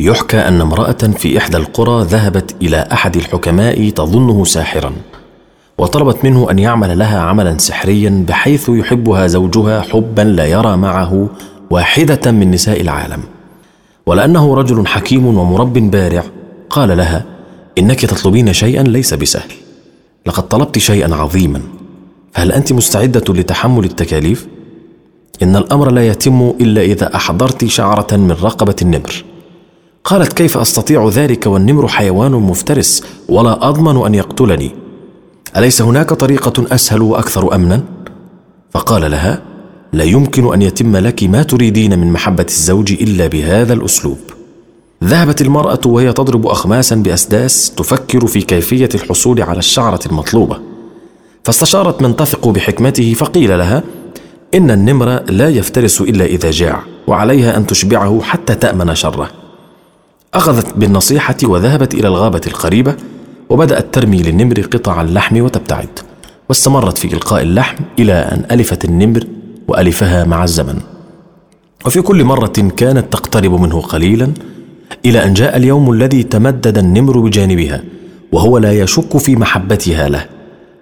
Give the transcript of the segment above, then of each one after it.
يحكى أن امرأة في إحدى القرى ذهبت إلى أحد الحكماء تظنه ساحرا وطلبت منه أن يعمل لها عملا سحريا بحيث يحبها زوجها حبا لا يرى معه واحدة من نساء العالم. ولأنه رجل حكيم ومرب بارع قال لها إنك تطلبين شيئا ليس بسهل. لقد طلبت شيئا عظيما. فهل أنت مستعدة لتحمل التكاليف؟ إن الأمر لا يتم إلا إذا أحضرت شعرة من رقبة النمر. قالت كيف أستطيع ذلك والنمر حيوان مفترس ولا أضمن أن يقتلني؟ أليس هناك طريقة أسهل وأكثر أمنا؟ فقال لها لا يمكن أن يتم لك ما تريدين من محبة الزوج إلا بهذا الأسلوب. ذهبت المرأة وهي تضرب اخماسا بأسداس تفكر في كيفية الحصول على الشعرة المطلوبة. فاستشارت من تثق بحكمته فقيل لها إن النمر لا يفترس إلا إذا جاع وعليها أن تشبعه حتى تأمن شره. أخذت بالنصيحة وذهبت إلى الغابة القريبة وبدأت ترمي للنمر قطع اللحم وتبتعد واستمرت في إلقاء اللحم إلى أن ألفت النمر وألفها مع الزمن. وفي كل مرة كانت تقترب منه قليلا إلى أن جاء اليوم الذي تمدد النمر بجانبها وهو لا يشك في محبتها له.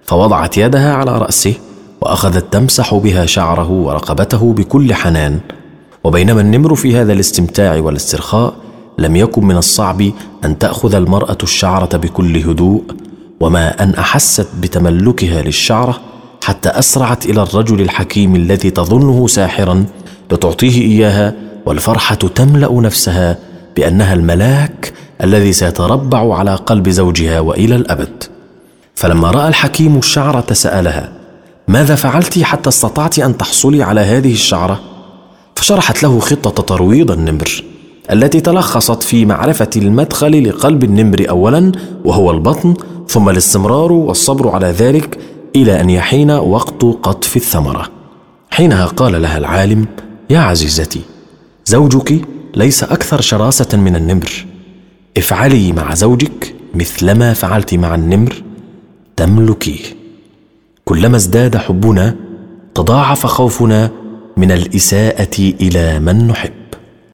فوضعت يدها على رأسه وأخذت تمسح بها شعره ورقبته بكل حنان. وبينما النمر في هذا الاستمتاع والاسترخاء لم يكن من الصعب أن تأخذ المرأة الشعرة بكل هدوء وما أن أحست بتملكها للشعرة حتى أسرعت إلى الرجل الحكيم الذي تظنه ساحرا لتعطيه إياها والفرحة تملأ نفسها بأنها الملاك الذي سيتربع على قلب زوجها وإلى الأبد. فلما رأى الحكيم الشعرة سألها ماذا فعلت حتى استطعت أن تحصلي على هذه الشعرة؟ فشرحت له خطة ترويض النمر. التي تلخصت في معرفة المدخل لقلب النمر اولا وهو البطن ثم الاستمرار والصبر على ذلك إلى أن يحين وقت قطف الثمرة. حينها قال لها العالم يا عزيزتي زوجك ليس أكثر شراسة من النمر. افعلي مع زوجك مثلما فعلت مع النمر تملكيه. كلما ازداد حبنا تضاعف خوفنا من الإساءة إلى من نحب.